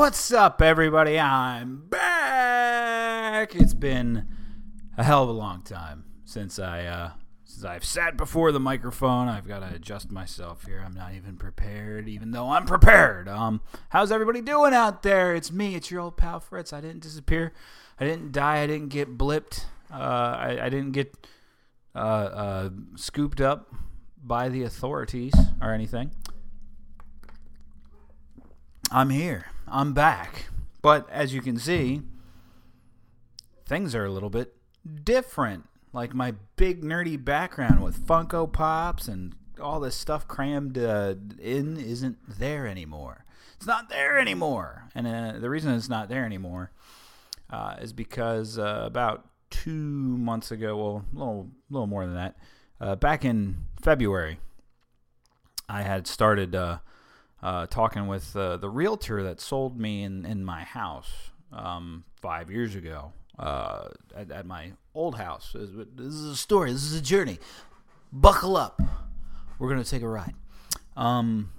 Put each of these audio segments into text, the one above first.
What's up, everybody? I'm back. It's been a hell of a long time since I uh, since I've sat before the microphone. I've got to adjust myself here. I'm not even prepared, even though I'm prepared. Um, how's everybody doing out there? It's me. It's your old pal Fritz. I didn't disappear. I didn't die. I didn't get blipped. Uh, I, I didn't get uh, uh, scooped up by the authorities or anything. I'm here. I'm back. But as you can see, things are a little bit different. Like my big nerdy background with Funko Pops and all this stuff crammed uh, in isn't there anymore. It's not there anymore. And uh, the reason it's not there anymore uh, is because uh, about two months ago, well, a little, little more than that, uh, back in February, I had started uh, talking with uh, the realtor that sold me in, in my house um, five years ago uh, at, at, my old house. This is a story. This is a journey. Buckle up. We're going to take a ride. Um,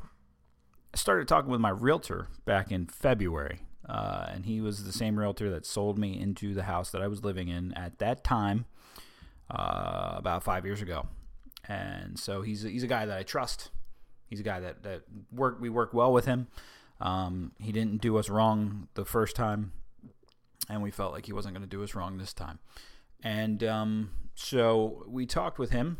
I started talking with my realtor back in February, uh, and he was the same realtor that sold me into the house that I was living in at that time, uh, about five years ago. And so he's he's a guy that I trust. He's a guy that that work we work well with him. Um, he didn't do us wrong the first time, and we felt like he wasn't going to do us wrong this time. And um, so we talked with him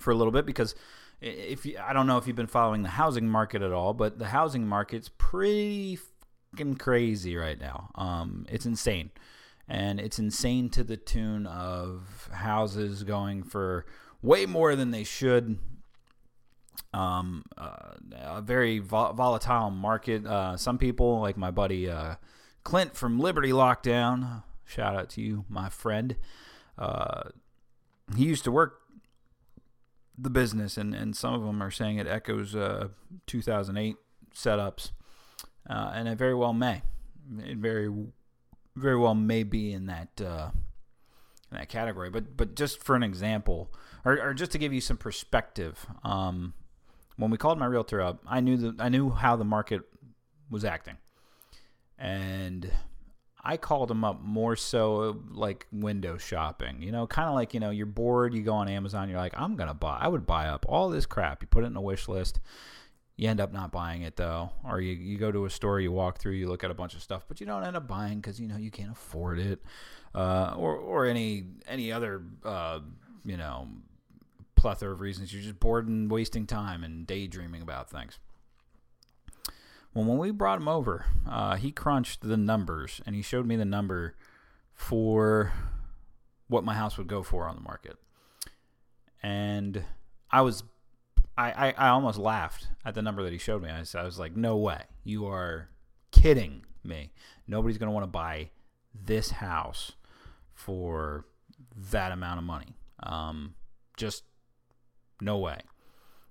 for a little bit because if you, I don't know if you've been following the housing market at all, but the housing market's pretty fucking crazy right now. Um, it's insane, and it's insane to the tune of houses going for way more than they should um, uh, a very vo- volatile market. Uh, some people, like my buddy uh, Clint from Liberty Lockdown, shout out to you, my friend. Uh, he used to work the business, and, and some of them are saying it echoes uh, 2008 setups, uh, and it very well may. It very, very well may be in that in that category. But but just for an example, or, or just to give you some perspective. Um, when we called my realtor up, I knew that I knew how the market was acting, and I called him up more so like window shopping. You know, kind of like you know you're bored, you go on Amazon, you're like, I'm gonna buy. I would buy up all this crap. You put it in a wish list. You end up not buying it though, or you, you go to a store, you walk through, you look at a bunch of stuff, but you don't end up buying because you know you can't afford it, uh, or or any any other uh, you know plethora of reasons. You're just bored and wasting time and daydreaming about things. Well, when we brought him over, uh, he crunched the numbers and he showed me the number for what my house would go for on the market. And I was, I, I, I almost laughed at the number that he showed me. I, I was like, no way. You are kidding me. Nobody's going to want to buy this house for that amount of money. Um, just no way.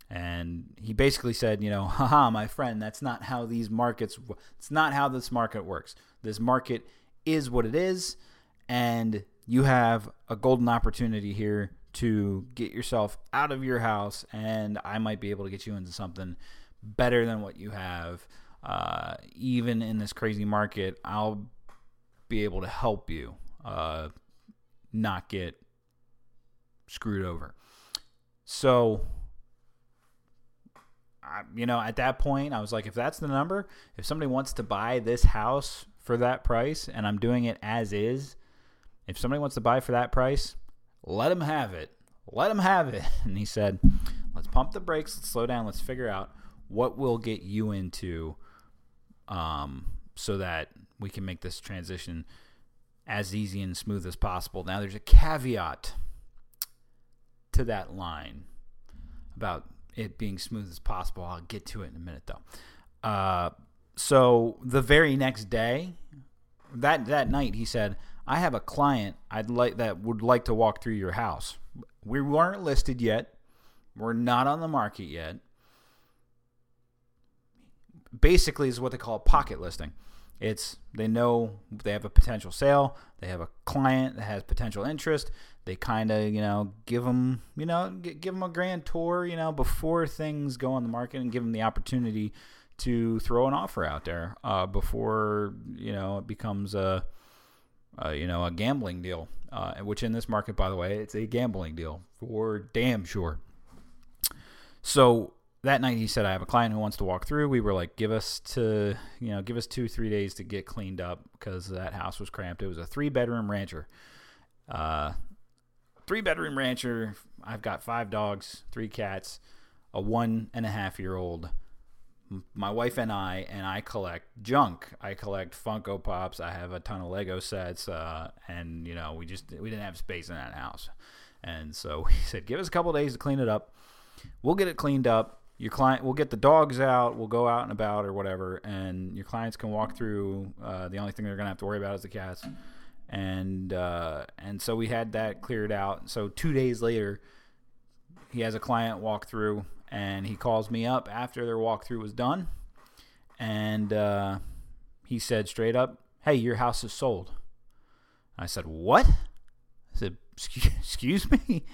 And he basically said, you know, haha, my friend, that's not how these markets, it's not how this market works. This market is what it is, and you have a golden opportunity here to get yourself out of your house, and I might be able to get you into something better than what you have. Uh, even in this crazy market, I'll be able to help you uh, not get screwed over. So, I, you know, at that point, I was like, if that's the number, if somebody wants to buy this house for that price and I'm doing it as is, if somebody wants to buy for that price, let them have it. Let them have it. And he said, let's pump the brakes, let's slow down, let's figure out what will get you into um, so that we can make this transition as easy and smooth as possible. Now, there's a caveat to that line about it being smooth as possible. I'll get to it in a minute though. Uh, so the very next day, that that night, he said, "I have a client I'd like that would like to walk through your house. We weren't listed yet. We're not on the market yet. Basically, is what they call pocket listing. It's they know they have a potential sale. They have a client that has potential interest. They kind of you know give them you know give them a grand tour you know before things go on the market and give them the opportunity to throw an offer out there uh, before you know it becomes a, a you know a gambling deal. Uh, which in this market, by the way, it's a gambling deal for damn sure. So that night he said, "I have a client who wants to walk through." We were like, "Give us to you know, give us two three days to get cleaned up because that house was cramped. It was a three bedroom rancher." Uh, three bedroom rancher. I've got five dogs, three cats, a one and a half year old. My wife and I, and I collect junk. I collect Funko Pops. I have a ton of Lego sets, uh, and you know, we just we didn't have space in that house, and so he said, "Give us a couple days to clean it up. We'll get it cleaned up. Your client, we'll get the dogs out. We'll go out and about or whatever, and your clients can walk through. Uh, the only thing they're gonna have to worry about is the cats." And uh, and so we had that cleared out. So two days later, he has a client walk through, and he calls me up after their walkthrough was done, and uh, he said straight up, "Hey, your house is sold." I said, "What?" I said, "Excuse me."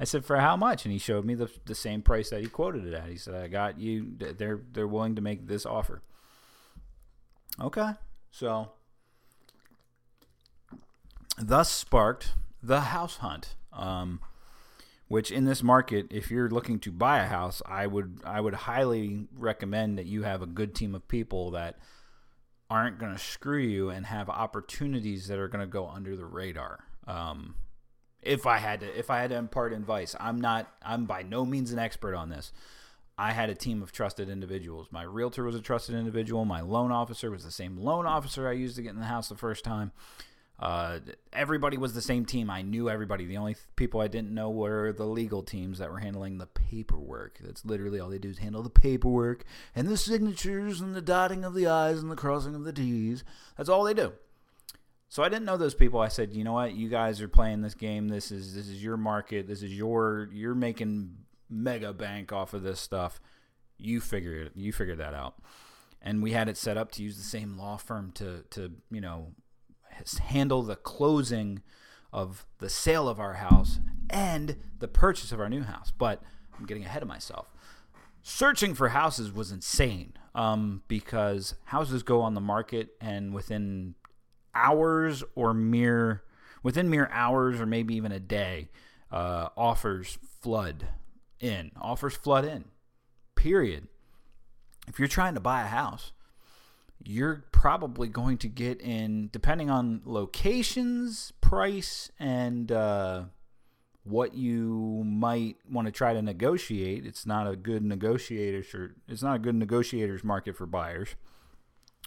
I said, "For how much?" And he showed me the the same price that he quoted it at. He said, "I got you. They're they're willing to make this offer." Okay, so thus sparked the house hunt. Um, which in this market, if you're looking to buy a house, I would I would highly recommend that you have a good team of people that aren't going to screw you and have opportunities that are going to go under the radar. Um, if I had to if I had to impart advice, I'm not I'm by no means an expert on this. I had a team of trusted individuals. My realtor was a trusted individual. My loan officer was the same loan officer I used to get in the house the first time. Uh, everybody was the same team. I knew everybody. The only th- people I didn't know were the legal teams that were handling the paperwork. That's literally all they do is handle the paperwork and the signatures and the dotting of the I's and the crossing of the T's. That's all they do. So I didn't know those people. I said, you know what, you guys are playing this game. This is this is your market. This is your you're making mega bank off of this stuff. You figure it. You figure that out. And we had it set up to use the same law firm to to you know handle the closing of the sale of our house and the purchase of our new house. But I'm getting ahead of myself. Searching for houses was insane um, because houses go on the market and within hours or mere within mere hours or maybe even a day, uh, offers flood in. Offers flood in. Period. If you're trying to buy a house, you're probably going to get in, depending on locations, price, and uh, what you might want to try to negotiate. It's not a good negotiator. It's not a good negotiators market for buyers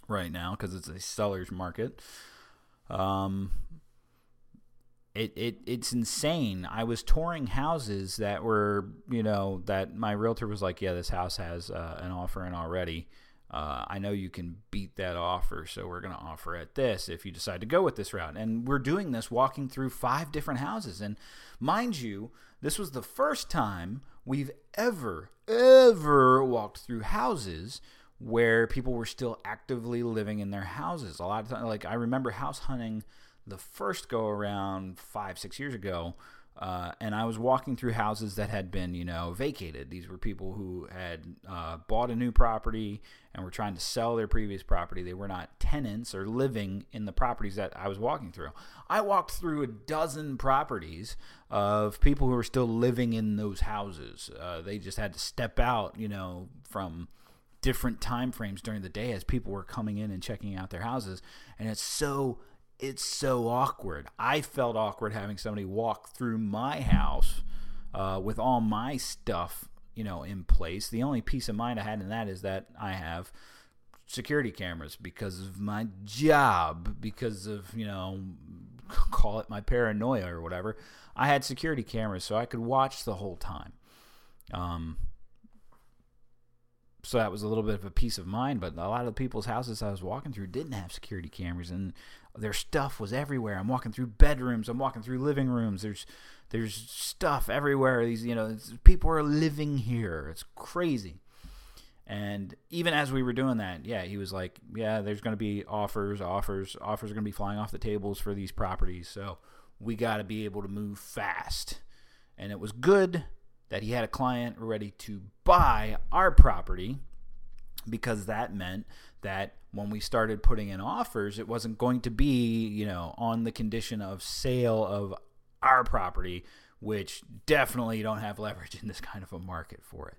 right now because it's a seller's market. Um, it, it it's insane. I was touring houses that were, you know, that my realtor was like, yeah, this house has uh, an offer in already uh, I know you can beat that offer, so we're going to offer at this if you decide to go with this route. And we're doing this walking through five different houses. And mind you, this was the first time we've ever, ever walked through houses where people were still actively living in their houses. A lot of times, like I remember house hunting the first go around five, six years ago uh, and I was walking through houses that had been, you know, vacated. These were people who had uh, bought a new property and were trying to sell their previous property. They were not tenants or living in the properties that I was walking through. I walked through a dozen properties of people who were still living in those houses. Uh, they just had to step out, you know, from different time frames during the day as people were coming in and checking out their houses. And it's so it's so awkward. I felt awkward having somebody walk through my house uh, with all my stuff, you know, in place. The only peace of mind I had in that is that I have security cameras because of my job, because of you know, call it my paranoia or whatever. I had security cameras so I could watch the whole time. Um, so that was a little bit of a peace of mind. But a lot of the people's houses I was walking through didn't have security cameras, and their stuff was everywhere. I'm walking through bedrooms. I'm walking through living rooms. There's there's stuff everywhere. These you know people are living here. It's crazy. And even as we were doing that, yeah, he was like, "Yeah, there's going to be offers, offers, offers are going to be flying off the tables for these properties. So we got to be able to move fast." And it was good that he had a client ready to buy our property because that meant that when we started putting in offers, it wasn't going to be, you know, on the condition of sale of our property, which definitely you don't have leverage in this kind of a market for it.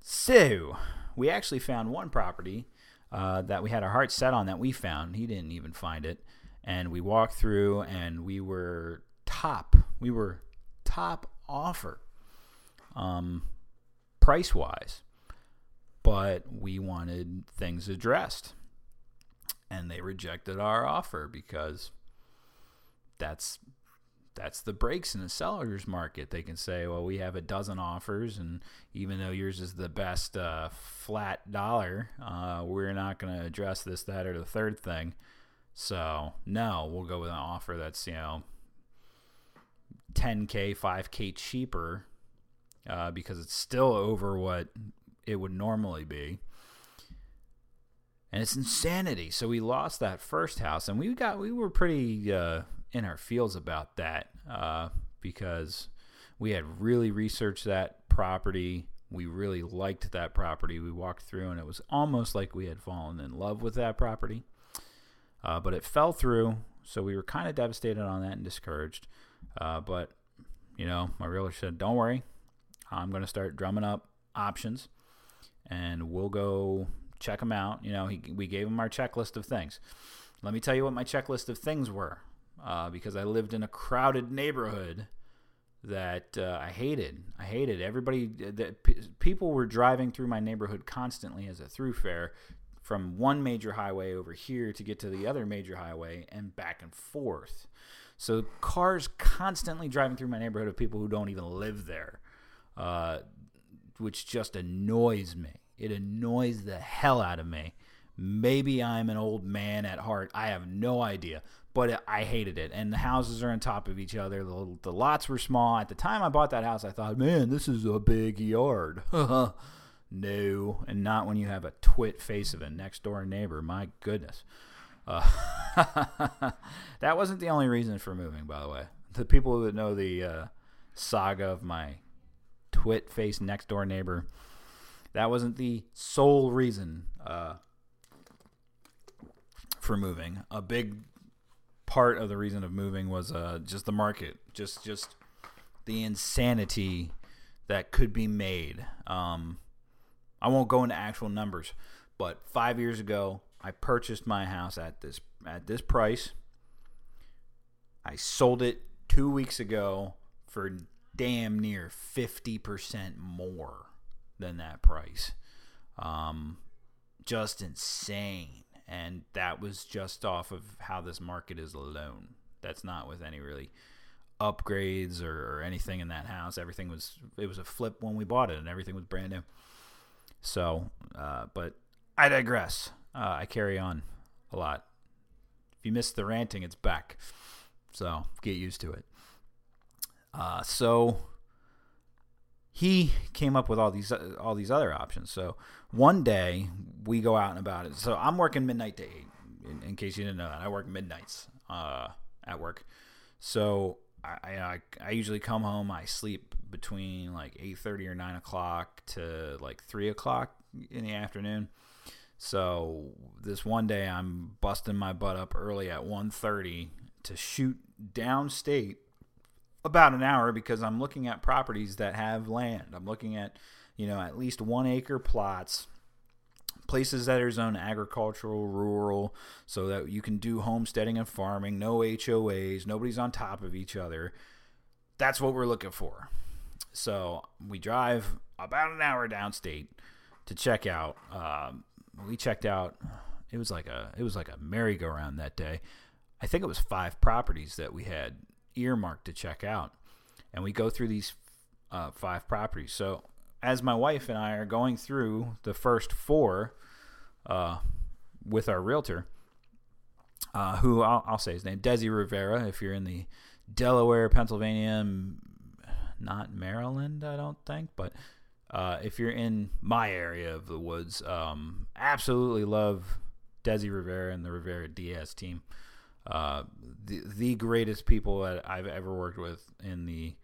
So we actually found one property uh, that we had our heart set on that we found. He didn't even find it. And we walked through and we were top. We were top offer um, price wise. But we wanted things addressed. And they rejected our offer because that's that's the breaks in the seller's market. They can say, well, we have a dozen offers, and even though yours is the best uh, flat dollar, uh, we're not going to address this, that, or the third thing. So, no, we'll go with an offer that's, you know, 10K, 5K cheaper uh, because it's still over what it would normally be. And it's insanity. So we lost that first house, and we got we were pretty uh, in our feels about that uh, because we had really researched that property. We really liked that property. We walked through, and it was almost like we had fallen in love with that property. Uh, but it fell through, so we were kind of devastated on that and discouraged. Uh, but you know, my realtor said, "Don't worry, I'm going to start drumming up options, and we'll go check them out." You know, he, we gave him our checklist of things. Let me tell you what my checklist of things were uh, because I lived in a crowded neighborhood that uh, I hated. I hated everybody. That p- people were driving through my neighborhood constantly as a throughfare from one major highway over here to get to the other major highway and back and forth. So cars constantly driving through my neighborhood of people who don't even live there, uh, which just annoys me. It annoys the hell out of me. Maybe I'm an old man at heart. I have no idea but I hated it. And the houses are on top of each other. The, the lots were small. At the time I bought that house, I thought, man, this is a big yard. no, and not when you have a twit face of a next door neighbor. My goodness. Uh, that wasn't the only reason for moving, by the way. The people that know the uh, saga of my twit face next door neighbor, that wasn't the sole reason uh, for moving. A big part of the reason of moving was uh, just the market, just just the insanity that could be made. Um, I won't go into actual numbers, but five years ago, I purchased my house at this at this price. I sold it two weeks ago for damn near fifty percent more than that price. Um, just insane and that was just off of how this market is alone. That's not with any really upgrades or, or, anything in that house. Everything was it was a flip when we bought it, and everything was brand new. So, uh, but I digress. Uh, I carry on a lot. If you missed the ranting, it's back. So get used to it. Uh, so he came up with all these all these other options. So one day we go out and about it. So I'm working midnight to eight. In, in case you didn't know that, I work midnights uh, at work. So I, I I usually come home. I sleep between like eight thirty or nine o'clock to like three o'clock in the afternoon. So this one day I'm busting my butt up early at 1.30 to shoot downstate about an hour because I'm looking at properties that have land. I'm looking at, you know, at least one acre plots, places that are zoned agricultural, rural, so that you can do homesteading and farming, no HOAs, nobody's on top of each other. That's what we're looking for. So we drive about an hour downstate to check out. Um, we checked out. It was like a it was like a merry-go-round that day. I think it was five properties that we had earmarked to check out. And we go through these uh, five properties. So as my wife and I are going through the first four uh, with our realtor, uh, who I'll, I'll, say his name, Desi Rivera, if you're in the Delaware, Pennsylvania, not Maryland, I don't think, but uh, if you're in my area of the woods, um, absolutely love Desi Rivera and the Rivera Diaz team uh, the the greatest people that I've ever worked with in the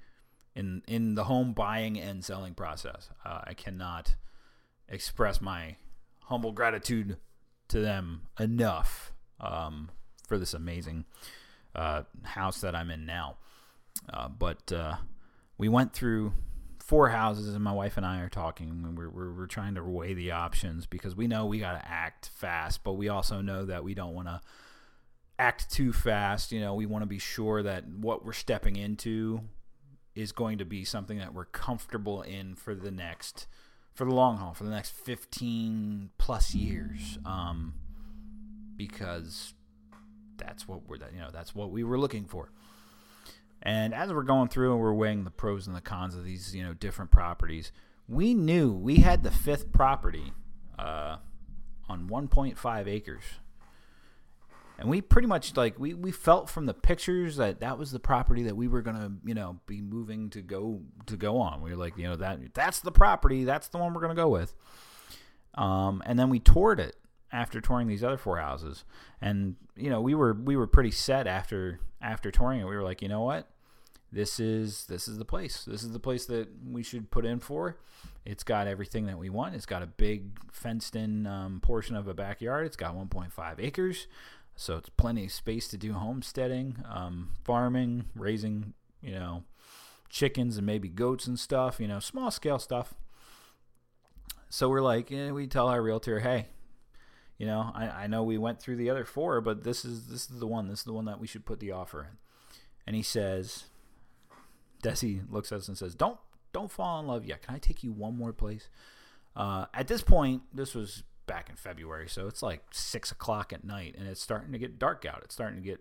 in in the home buying and selling process. Uh, I cannot express my humble gratitude to them enough um, for this amazing uh, house that I'm in now. Uh, but uh, we went through four houses, and my wife and I are talking. And we're, we're, we're trying to weigh the options because we know we got to act fast, but we also know that we don't want to act too fast. You know, we want to be sure that what we're stepping into is going to be something that we're comfortable in for the next for the long haul for the next 15 plus years um, because that's what we're that you know that's what we were looking for and as we're going through and we're weighing the pros and the cons of these you know different properties we knew we had the fifth property uh, on 1.5 acres and we pretty much like we, we felt from the pictures that that was the property that we were gonna you know be moving to go to go on. We were like you know that that's the property that's the one we're gonna go with. Um, and then we toured it after touring these other four houses. And you know we were we were pretty set after after touring it. We were like you know what? This is this is the place. This is the place that we should put in for. It's got everything that we want. It's got a big fenced in um, portion of a backyard. It's got 1.5 acres so it's plenty of space to do homesteading, um, farming, raising, you know, chickens and maybe goats and stuff, you know, small scale stuff. So we're like, eh, we tell our realtor, hey, you know, I, I know we went through the other four, but this is this is the one. This is the one that we should put the offer in. And he says, Desi looks at us and says, "Don't don't fall in love yet. Can I take you one more place?" Uh, at this point, this was back in February, so it's like six o'clock at night, and it's starting to get dark out. It's starting to get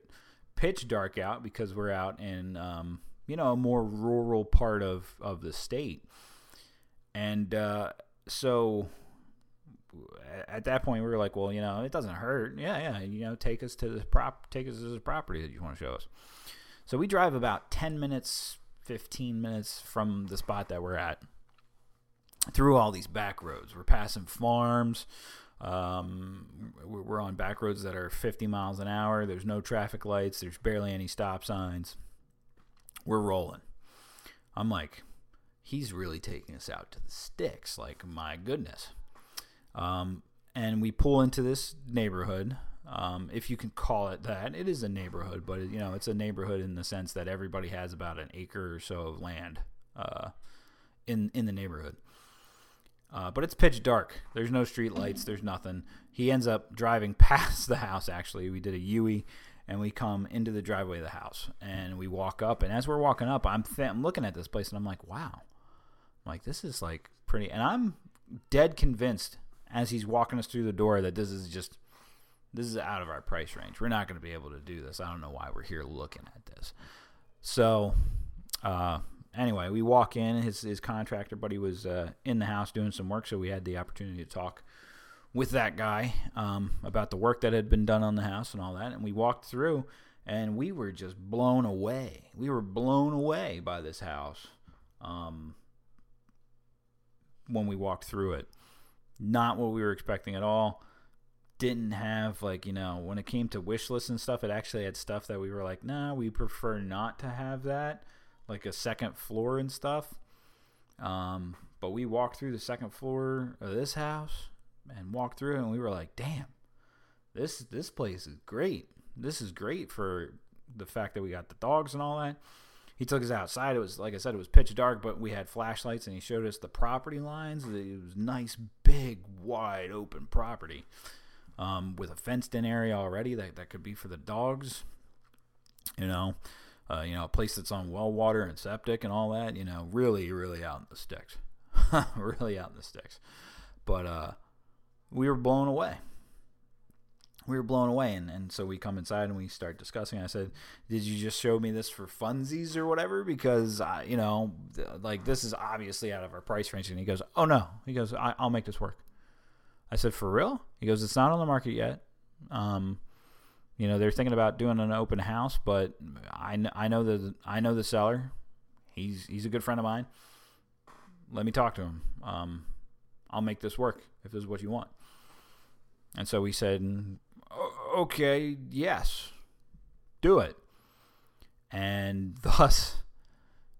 pitch dark out because we're out in um, you know a more rural part of of the state, and uh, so at that point we were like, well, you know, it doesn't hurt. Yeah, yeah, you know, take us to the prop, take us to the property that you want to show us. So we drive about ten minutes, fifteen minutes from the spot that we're at through all these back roads. We're passing farms. Um, we're on back roads that are 50 miles an hour. There's no traffic lights. There's barely any stop signs. We're rolling. I'm like, he's really taking us out to the sticks. Like, my goodness. Um, and we pull into this neighborhood. Um, if you can call it that, it is a neighborhood, but you know it's a neighborhood in the sense that everybody has about an acre or so of land uh, in in the neighborhood. Uh, but it's pitch dark. There's no street lights. There's nothing. He ends up driving past the house. Actually, we did a U-E, and we come into the driveway of the house, and we walk up. And as we're walking up, I'm th- I'm looking at this place, and I'm like, wow, I'm like this is like pretty. And I'm dead convinced as he's walking us through the door that this is just this is out of our price range. We're not going to be able to do this. I don't know why we're here looking at this. So, uh, anyway, we walk in. His his contractor buddy was uh, in the house doing some work, so we had the opportunity to talk with that guy um, about the work that had been done on the house and all that. And we walked through, and we were just blown away. We were blown away by this house um, when we walked through it. Not what we were expecting at all. Didn't have like you know when it came to wish lists and stuff, it actually had stuff that we were like, nah, we prefer not to have that like a second floor and stuff. Um, but we walked through the second floor of this house and walked through, and we were like, "Damn, this this place is great. This is great for the fact that we got the dogs and all that." He took us outside. It was like I said, it was pitch dark, but we had flashlights, and he showed us the property lines. It was nice, big, wide open property um, with a fenced-in area already that that could be for the dogs. You know, uh, you know, a place that's on well water and septic and all that, you know, really, really out in the sticks. really out in the sticks. But uh, we were blown away. We were blown away. And, and so we come inside and we start discussing. I said, Did you just show me this for funsies or whatever? Because, I, you know, like this is obviously out of our price range. And he goes, Oh, no. He goes, I, will make this work. I said, For real? He goes, It's not on the market yet. Um, you know, they're thinking about doing an open house, but I, I know the I know the seller. He's he's a good friend of mine. Let me talk to him. Um, I'll make this work if this is what you want. And so we said, okay, yes, do it. And thus,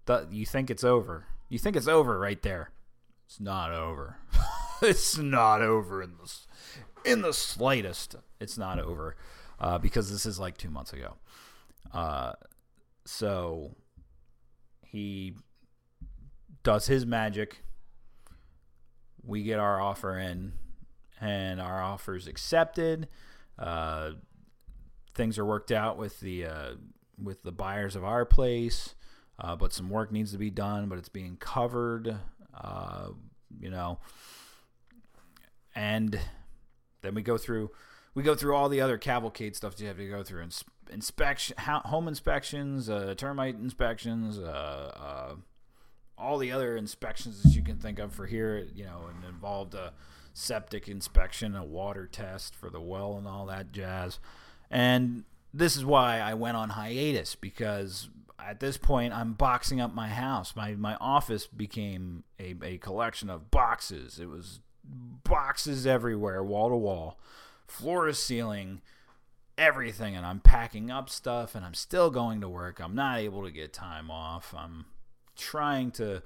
the, you think it's over. You think it's over right there. It's not over. it's not over in the in the slightest. It's not over uh, because this is like two months ago. Uh, so he does his magic. We get our offer in, and our offer is accepted. Uh, things are worked out with the uh, with the buyers of our place, uh, but some work needs to be done. But it's being covered, uh, you know. And then we go through we go through all the other cavalcade stuff you have to go through Ins- inspection home inspections uh, termite inspections uh, uh, all the other inspections that you can think of for here you know and involved a septic inspection a water test for the well and all that jazz and this is why I went on hiatus because at this point I'm boxing up my house. My my office became a, a collection of boxes. It was boxes everywhere, wall to wall, floor to ceiling, everything. And I'm packing up stuff and I'm still going to work. I'm not able to get time off. I'm trying to,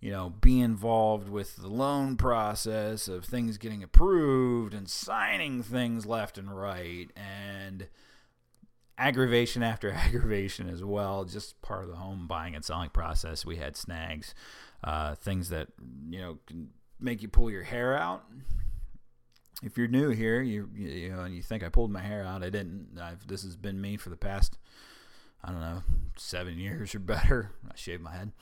you know, be involved with the loan process of things getting approved and signing things left and right. And aggravation after aggravation as well. Just part of the home buying and selling process. We had snags, uh, things that you know can make you pull your hair out. If you're new here, you you know, and you think I pulled my hair out, I didn't. I've, this has been me for the past, I don't know, seven years or better. I shaved my head,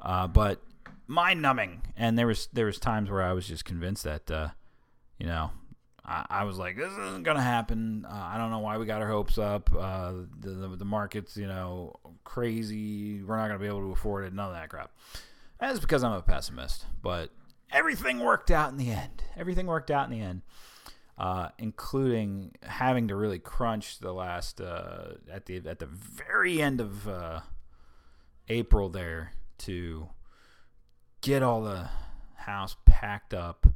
uh, but mind numbing. And there was there was times where I was just convinced that, uh, you know, I, I, was like, this isn't gonna happen. Uh, I don't know why we got our hopes up. Uh, the, the the market's you know crazy. We're not gonna be able to afford it. None of that crap. That's because I'm a pessimist, but everything worked out in the end. Everything worked out in the end, uh, including having to really crunch the last uh, at the at the very end of uh, April there to get all the house packed up,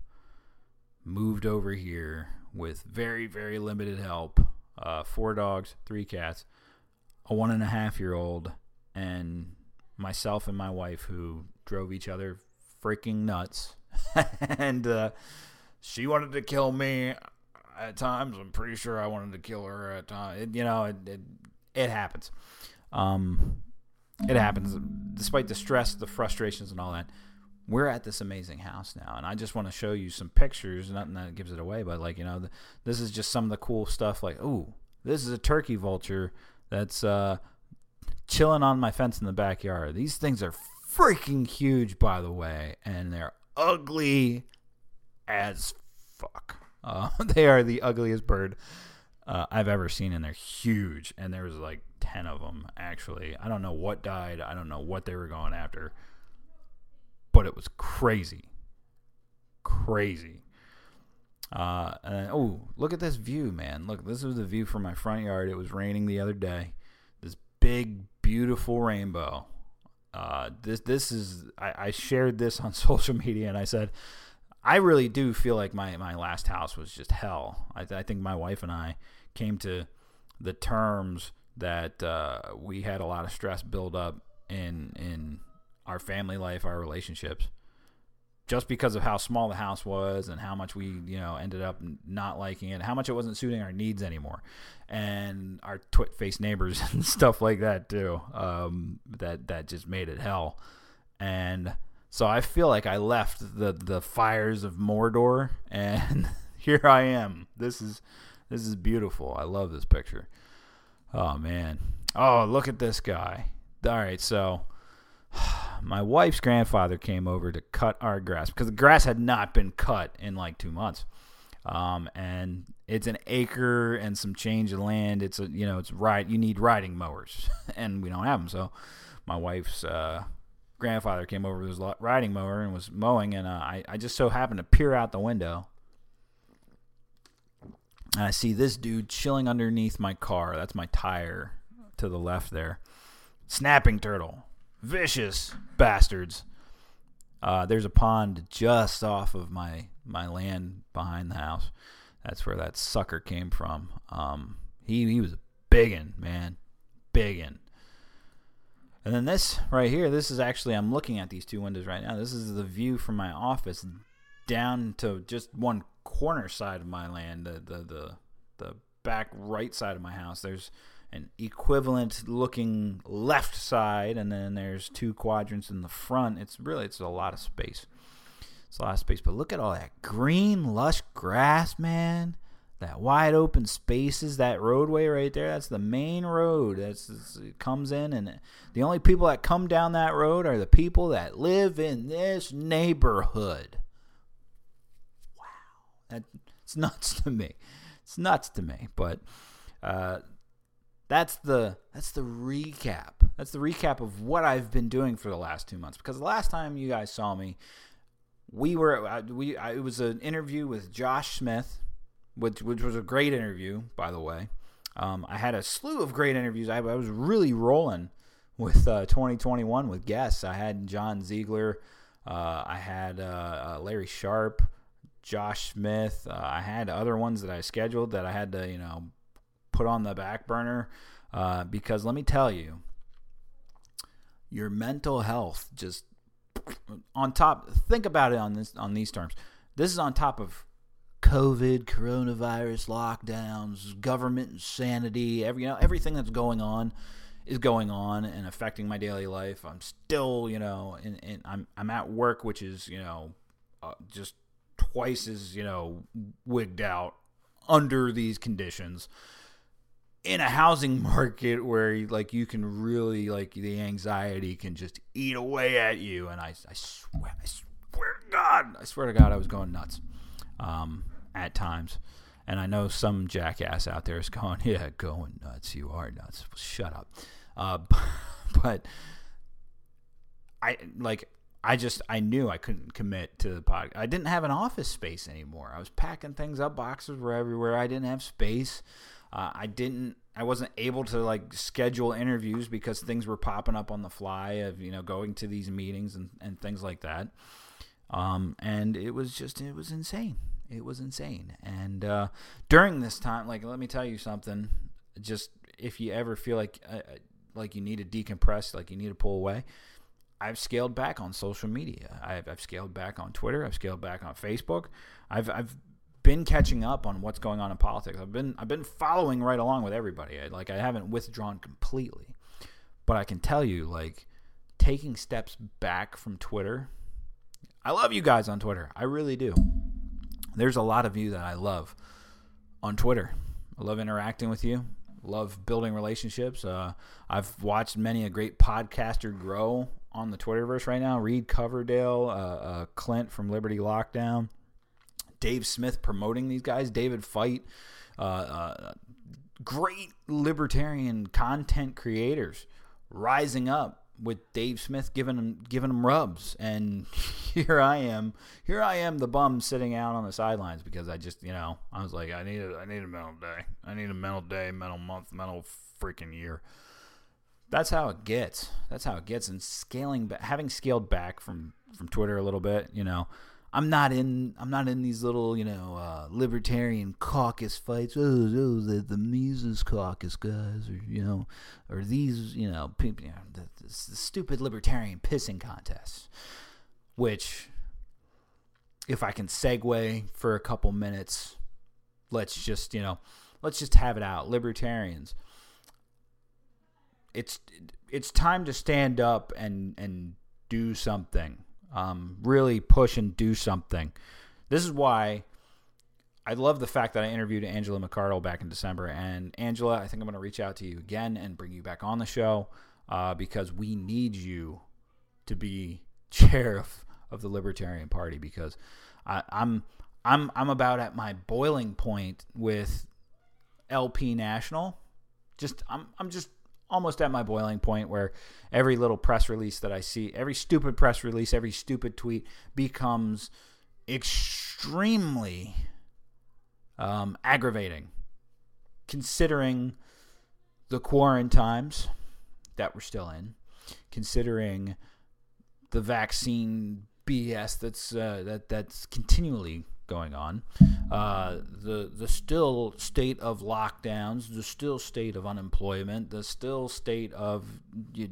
moved over here with very very limited help. Uh, four dogs, three cats, a one and a half year old, and myself and my wife who drove each other freaking nuts and uh, she wanted to kill me at times. I'm pretty sure I wanted to kill her at times. It, you know, it, it, it happens. Um, it happens. Despite the stress, the frustrations, and all that, we're at this amazing house now, and I just want to show you some pictures. Nothing that gives it away, but like you know, the, this is just some of the cool stuff. Like, ooh, this is a turkey vulture that's uh, chilling on my fence in the backyard. These things are freaking huge, by the way, and they're ugly as fuck. Uh, they are the ugliest bird uh, I've ever seen, and they're huge. And there was like ten of them actually. I don't know what died. I don't know what they were going after, but it was crazy, crazy. Uh, and oh, look at this view, man! Look, this was the view from my front yard. It was raining the other day. This big, beautiful rainbow uh, this this is I, I shared this on social media and I said I really do feel like my, my last house was just hell. I, I think my wife and I came to the terms that uh, we had a lot of stress build up in in our family life, our relationships, just because of how small the house was and how much we you know ended up not liking it, how much it wasn't suiting our needs anymore, and our twit faced neighbors and stuff like that too. Um, that that just made it hell, and so I feel like I left the the fires of Mordor, and here I am. This is this is beautiful. I love this picture. Oh man. Oh, look at this guy. All right, so my wife's grandfather came over to cut our grass because the grass had not been cut in like two months. Um, and it's an acre and some change of land. It's a you know it's right. You need riding mowers, and we don't have them. So my wife's uh, grandfather came over with his riding mower and was mowing, and uh, I I just so happened to peer out the window. And I see this dude chilling underneath my car. That's my tire to the left there. Snapping turtle vicious bastards. Uh, there's a pond just off of my my land behind the house. That's where that sucker came from. Um, he he was a biggin, man, biggin. And then this right here, this is actually I'm looking at these two windows right now. This is the view from my office down to just one corner side of my land, the the the, the back right side of my house. There's an equivalent looking left side, and then there's two quadrants in the front. It's really it's a lot of space. It's a lot of space. But look at all that green, lush grass, man. That wide open spaces, that roadway right there, that's the main road. That's it comes in, and the only people that come down that road are the people that live in this neighborhood. Wow, that, it's nuts to me. It's nuts to me, but uh, that's the that's the recap. That's the recap of what I've been doing for the last two months. Because the last time you guys saw me, we were uh, we I, it was an interview with Josh Smith, which which was a great interview, by the way. Um, I had a slew of great interviews. I, I was really rolling with uh, 2021 with guests. I had John Ziegler, uh, I had uh, uh, Larry Sharpe, Josh Smith. Uh, I had other ones that I scheduled that I had to you know put on the back burner uh, because let me tell you, your mental health just on top. Think about it on this on these terms. This is on top of COVID, coronavirus, lockdowns, government insanity. Every you know everything that's going on is going on and affecting my daily life. I'm still you know, and, and I'm I'm at work, which is you know, uh, just twice as you know wigged out under these conditions in a housing market where like you can really like the anxiety can just eat away at you and I, I swear I swear to God I swear to God I was going nuts um, at times and I know some jackass out there is going yeah going nuts you are nuts shut up uh, but I like I just I knew I couldn't commit to the podcast. I didn't have an office space anymore. I was packing things up. Boxes were everywhere. I didn't have space. Uh, I didn't. I wasn't able to like schedule interviews because things were popping up on the fly of you know going to these meetings and, and things like that. Um, and it was just it was insane. It was insane. And uh, during this time, like let me tell you something. Just if you ever feel like uh, uh like you need to decompress, like you need to pull away, I've scaled back on social media. I've, I've scaled back on Twitter. I've scaled back on Facebook. I've I've been catching up on what's going on in politics. I've been I've been following right along with everybody. I, like I haven't withdrawn completely, but I can tell you like taking steps back from Twitter. I love you guys on Twitter. I really do. There's a lot of you that I love on Twitter. I love interacting with you. Love building relationships. Uh, I've watched many a great podcaster grow on the Twitterverse right now. Reed Coverdale, uh, uh, Clint from Liberty Lockdown. Dave Smith promoting these guys, David Fite, uh, uh, great libertarian content creators rising up with Dave Smith giving them giving them rubs, and here I am, here I am, the bum sitting out on the sidelines because I just you know I was like I need a I need a mental day, I need a mental day, mental month, mental freaking year. That's how it gets. That's how it gets. And scaling, having scaled back from from Twitter a little bit, you know, I'm not in I'm not in these little you know uh, libertarian caucus fights. Oh, oh the the Mises caucus guys, or you know, or these you know, people, you know the, the, the stupid libertarian pissing contests. Which, if I can segue for a couple minutes, let's just you know, let's just have it out. Libertarians. It's it's time to stand up and and do something um, really push and do something. This is why I love the fact that I interviewed Angela McArdle back in December. And Angela, I think I'm going to reach out to you again and bring you back on the show uh, because we need you to be chair of, the Libertarian Party because I, I'm I'm I'm about at my boiling point with LP National. Just I'm I'm just almost at my boiling point where every little press release that I see, every stupid press release, every stupid tweet becomes extremely um, aggravating considering the quarantine times that we're still in, considering the vaccine BS that's uh, that that's continually going on, uh, the the still state of lockdowns, the still state of unemployment, the still state of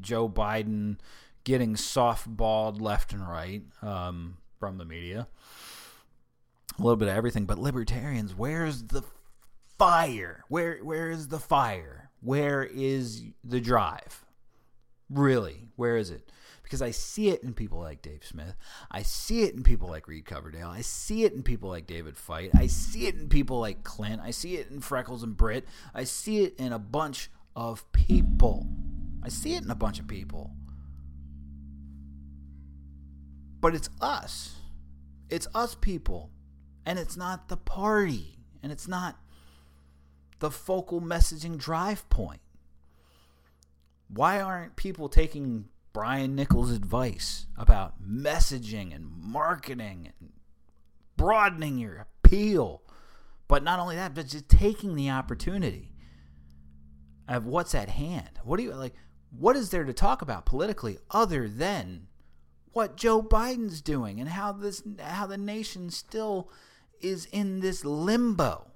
Joe Biden getting softballed left and right um, from the media. a little bit of everything. But libertarians, where's the fire? Where where is the fire? Where is the drive? Really, where is it? Because I see it in people like Dave Smith. I see it in people like Reed Coverdale. I see it in people like David Fite. I see it in people like Clint. I see it in Freckles and Britt. I see it in a bunch of people. I see it in a bunch of people. But it's us. It's us people. And it's not the party. And it's not the focal messaging drive point. Why aren't people taking Brian Nichols' advice about messaging and marketing and broadening your appeal? But not only that, but just taking the opportunity of what's at hand. What do you like? What is there to talk about politically other than what Joe Biden's doing and how this how the nation still is in this limbo.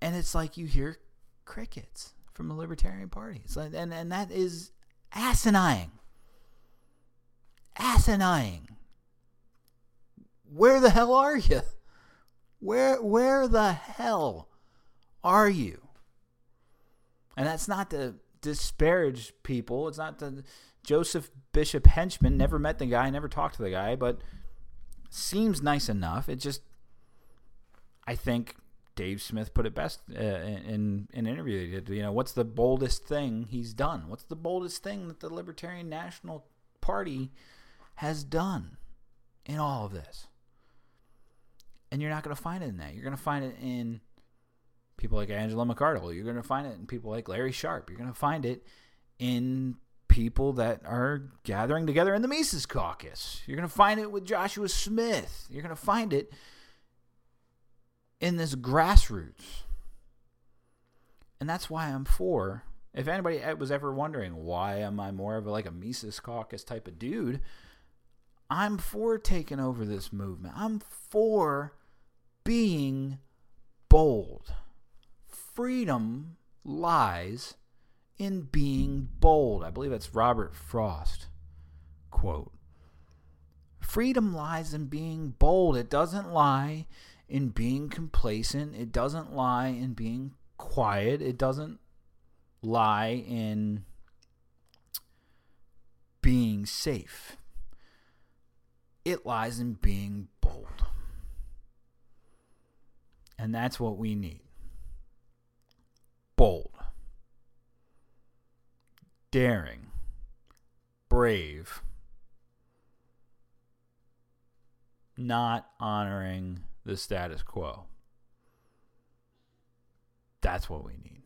And it's like you hear crickets from the Libertarian Party. It's and, and that is asinine. Asinine. Where the hell are you? Where where the hell are you? And that's not to disparage people. It's not to Joseph Bishop Henchman. Never met the guy, never talked to the guy, but seems nice enough. It just, I think Dave Smith put it best uh, in, in an interview he did. You know, what's the boldest thing he's done? What's the boldest thing that the Libertarian National Party has done in all of this? And you're not going to find it in that. You're going to find it in people like Angela McArdle. You're going to find it in people like Larry Sharpe. You're going to find it in people that are gathering together in the Mises Caucus. You're going to find it with Joshua Smith. You're going to find it in this grassroots. And that's why I'm for. If anybody was ever wondering why am I more of a, like a Mises Caucus type of dude, I'm for taking over this movement. I'm for being bold freedom lies in being bold. I believe that's Robert Frost quote. Freedom lies in being bold. It doesn't lie in being complacent. It doesn't lie in being quiet. It doesn't lie in being safe. It lies in being bold. And that's what we need bold, daring, brave, not honoring the status quo. That's what we need.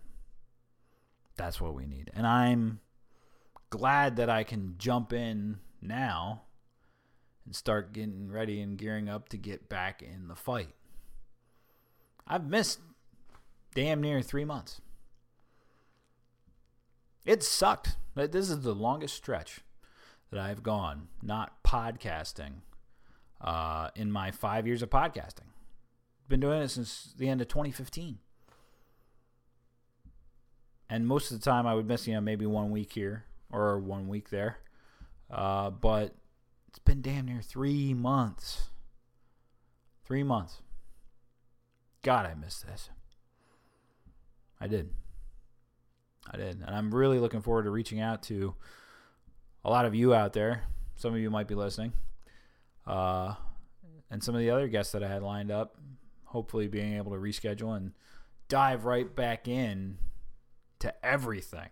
That's what we need. And I'm glad that I can jump in now and start getting ready and gearing up to get back in the fight. I've missed damn near three months. It sucked. This is the longest stretch that I've gone not podcasting uh, in my five years of podcasting. Been doing it since the end of 2015. And most of the time I would miss, you know, maybe one week here or one week there. Uh, but it's been damn near three months. Three months. God, I miss this. I did. I did. And I'm really looking forward to reaching out to a lot of you out there. Some of you might be listening. Uh, and some of the other guests that I had lined up, hopefully being able to reschedule and dive right back in to everything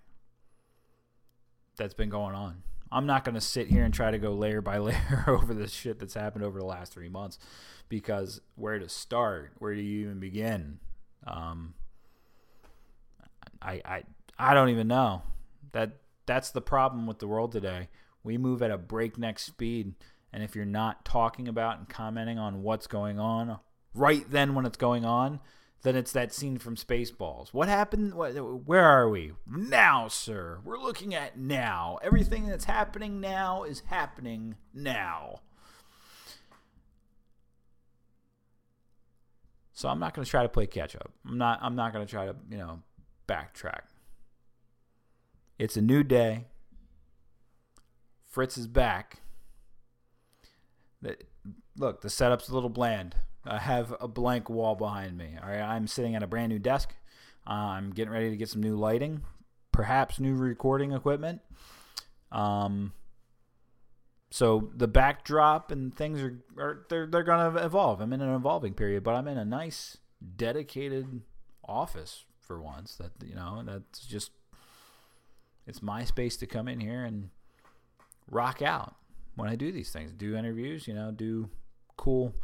that's been going on. I'm not going to sit here and try to go layer by layer over the shit that's happened over the last three months because where to start? Where do you even begin? Um, I, I I don't even know. That that's the problem with the world today. We move at a breakneck speed, and if you're not talking about and commenting on what's going on right then when it's going on, then it's that scene from Spaceballs. What happened? Where are we now, sir? We're looking at now. Everything that's happening now is happening now. So I'm not going to try to play catch up. I'm not. I'm not going to try to you know backtrack. It's a new day. Fritz is back. Look, the setup's a little bland. I have a blank wall behind me. All right, I'm sitting at a brand new desk. Uh, I'm getting ready to get some new lighting, perhaps new recording equipment. Um, so the backdrop and things are, are they're they're gonna evolve. I'm in an evolving period, but I'm in a nice, dedicated office for once. That you know, that's just it's my space to come in here and rock out when I do these things. Do interviews, you know, do cool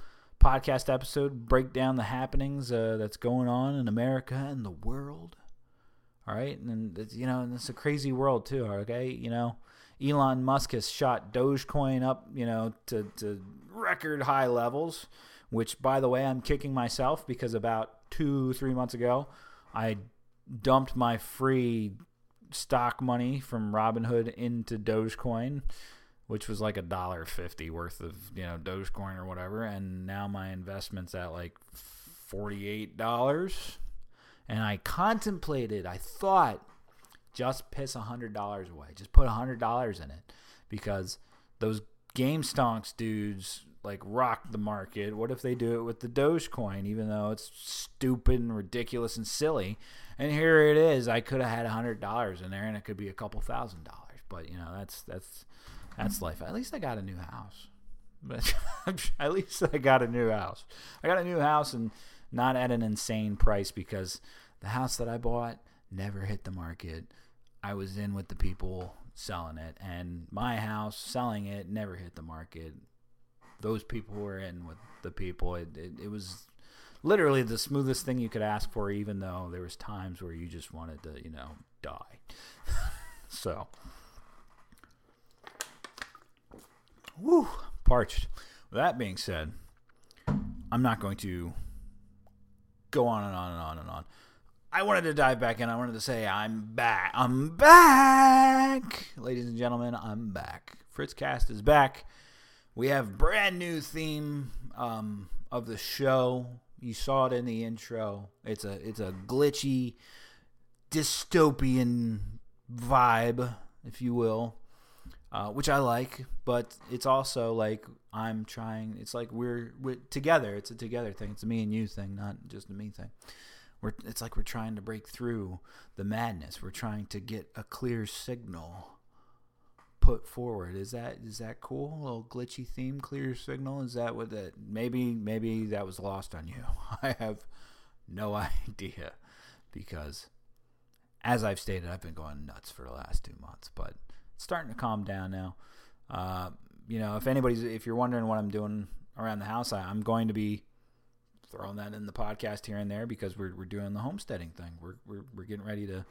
podcast episode, break down the happenings uh, that's going on in America and the world. All right, and you know, and it's a crazy world too. Okay, you know, Elon Musk has shot Dogecoin up, you know, to to record high levels. Which, by the way, I'm kicking myself because about two, three months ago, I dumped my free stock money from Robinhood into Dogecoin which was like a dollar fifty worth of you know Dogecoin or whatever, and now my investment's at like forty eight dollars. And I contemplated, I thought, just piss a hundred dollars away, just put a hundred dollars in it, because those game stonks dudes like rock the market. What if they do it with the Dogecoin, even though it's stupid and ridiculous and silly? And here it is. I could have had a hundred dollars in there, and it could be a couple thousand dollars. But you know, that's that's that's life. At least I got a new house. But at least I got a new house. I got a new house and not at an insane price because the house that I bought never hit the market. I was in with the people selling it, and my house selling it never hit the market. Those people were in with the people. It, it, it was literally the smoothest thing you could ask for, even though there was times where you just wanted to, you know, die. so Woo, parched. With that being said, I'm not going to go on and on and on and on. I wanted to dive back in. I wanted to say I'm back. I'm back. Ladies and gentlemen, I'm back. Fritzcast is back. We have brand new theme um, of the show. You saw it in the intro. It's a it's a glitchy dystopian vibe, if you will uh, which I like. But it's also like I'm trying. It's like we're we're together. It's a together thing. It's a me and you thing, not just a me thing. We're it's like we're trying to break through the madness. We're trying to get a clear signal put forward. Is that is that cool? A little glitchy theme, clear signal. Is that what that? Maybe maybe that was lost on you. I have no idea because as I've stated, I've been going nuts for the last two months, but starting to calm down now. Uh, you know, if anybody's, if you're wondering what I'm doing around the house, I, I'm going to be throwing that in the podcast here and there because we're, we're doing the homesteading thing. We're, we're, we're getting ready to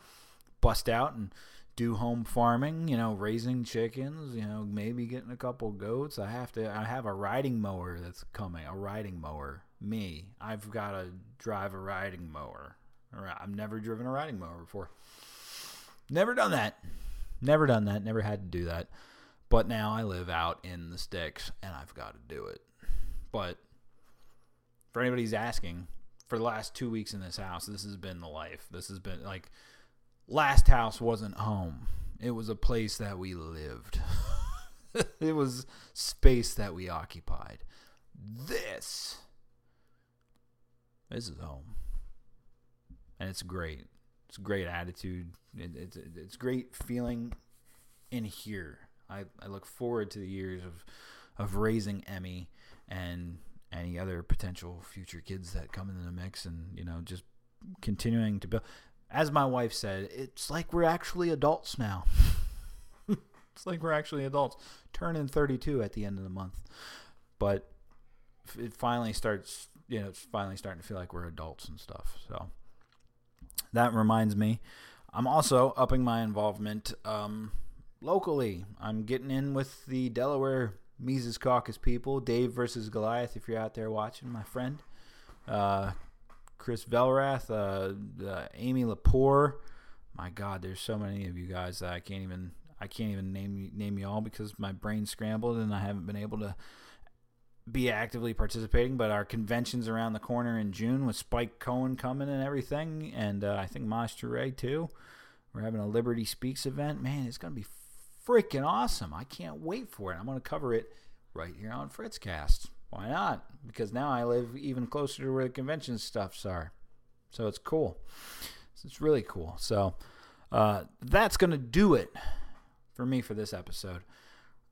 bust out and do home farming, you know, raising chickens, you know, maybe getting a couple goats. I have to, I have a riding mower that's coming, a riding mower. Me, I've got to drive a riding mower. I've never driven a riding mower before. Never done that. Never done that. Never had to do that. But now I live out in the sticks and I've got to do it. But for anybody who's asking, for the last two weeks in this house, this has been the life. This has been like last house wasn't home. It was a place that we lived. it was space that we occupied. This this is home. And it's great. It's great attitude. It, it's it's great feeling in here. I, I look forward to the years of of raising Emmy and any other potential future kids that come into the mix, and you know just continuing to build. As my wife said, it's like we're actually adults now. it's like we're actually adults, turning 32 at the end of the month, but it finally starts. You know, it's finally starting to feel like we're adults and stuff. So that reminds me, I'm also upping my involvement um, locally. I'm getting in with the Delaware Mises Caucus people, Dave versus Goliath. If you're out there watching, my friend, uh, Chris Velrath, uh, uh, Amy Lepore. My God, there's so many of you guys that I can't even I can't even name name you all because my brain scrambled and I haven't been able to be actively participating, but our convention's around the corner in June with Spike Cohen coming and everything, and uh, I think Maj Ray too. We're having a Liberty Speaks event. Man, it's going to be freaking awesome. I can't wait for it. I'm going to cover it right here on Fritzcast. Why not? Because now I live even closer to where the convention stuffs are. So it's cool. It's really cool. So uh, that's going to do it for me for this episode.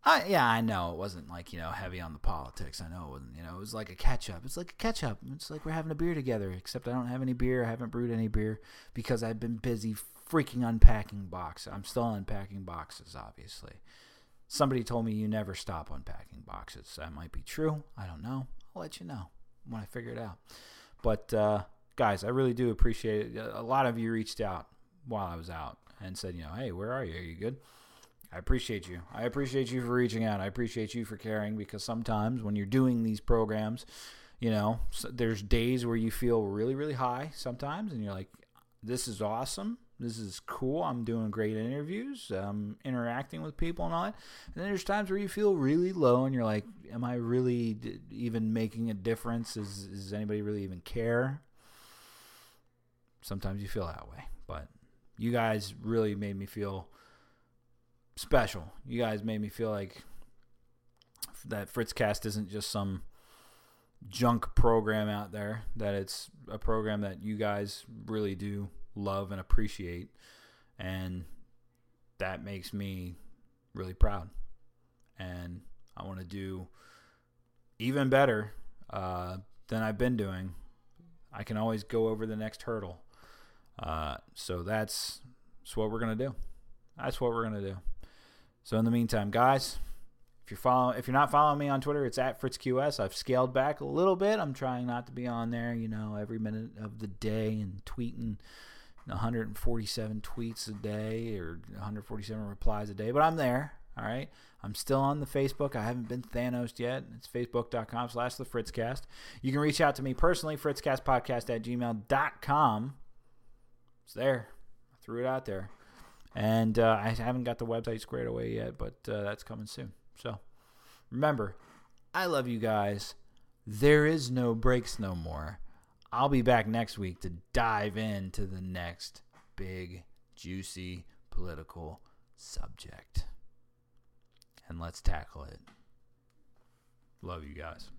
I, yeah, I know it wasn't like you know heavy on the politics. I know it wasn't. You know, it was like a catch up. It's like a catch up. It's like we're having a beer together. Except I don't have any beer. I haven't brewed any beer because I've been busy freaking unpacking boxes. I'm still unpacking boxes, obviously. Somebody told me you never stop unpacking boxes. That might be true. I don't know. I'll let you know when I figure it out. But uh, guys, I really do appreciate it. A lot of you reached out while I was out and said, you know, hey, where are you? Are you good? I appreciate you. I appreciate you for reaching out. I appreciate you for caring because sometimes when you're doing these programs, you know, there's days where you feel really, really high sometimes, and you're like, this is awesome. This is cool. I'm doing great interviews. I'm interacting with people and all that. And then there's times where you feel really low and you're like, am I really even making a difference? Is, does anybody really even care? Sometimes you feel that way. But you guys really made me feel special. You guys made me feel like that Fritzcast isn't just some junk program out there, that it's a program that you guys really do love and appreciate. And that makes me really proud. And I want to do even better uh, than I've been doing. I can always go over the next hurdle. Uh, so that's, that's what we're going to do. That's what we're going to do. So in the meantime, guys, if you're follow, if you're not following me on Twitter, it's at FritzQS. I've scaled back a little bit. I'm trying not to be on there, you know, every minute of the day and tweeting 147 tweets a day or 147 replies a day, but I'm there. All right. I'm still on the Facebook. I haven't been Thanos yet. It's facebook.com slash the Fritzcast. You can reach out to me personally, fritzcastpodcast at gmail.com. It's there. I threw it out there. And uh, I haven't got the website squared away yet, but uh, that's coming soon. So remember, I love you guys. There is no breaks no more. I'll be back next week to dive into the next big, juicy political subject. And let's tackle it. Love you guys.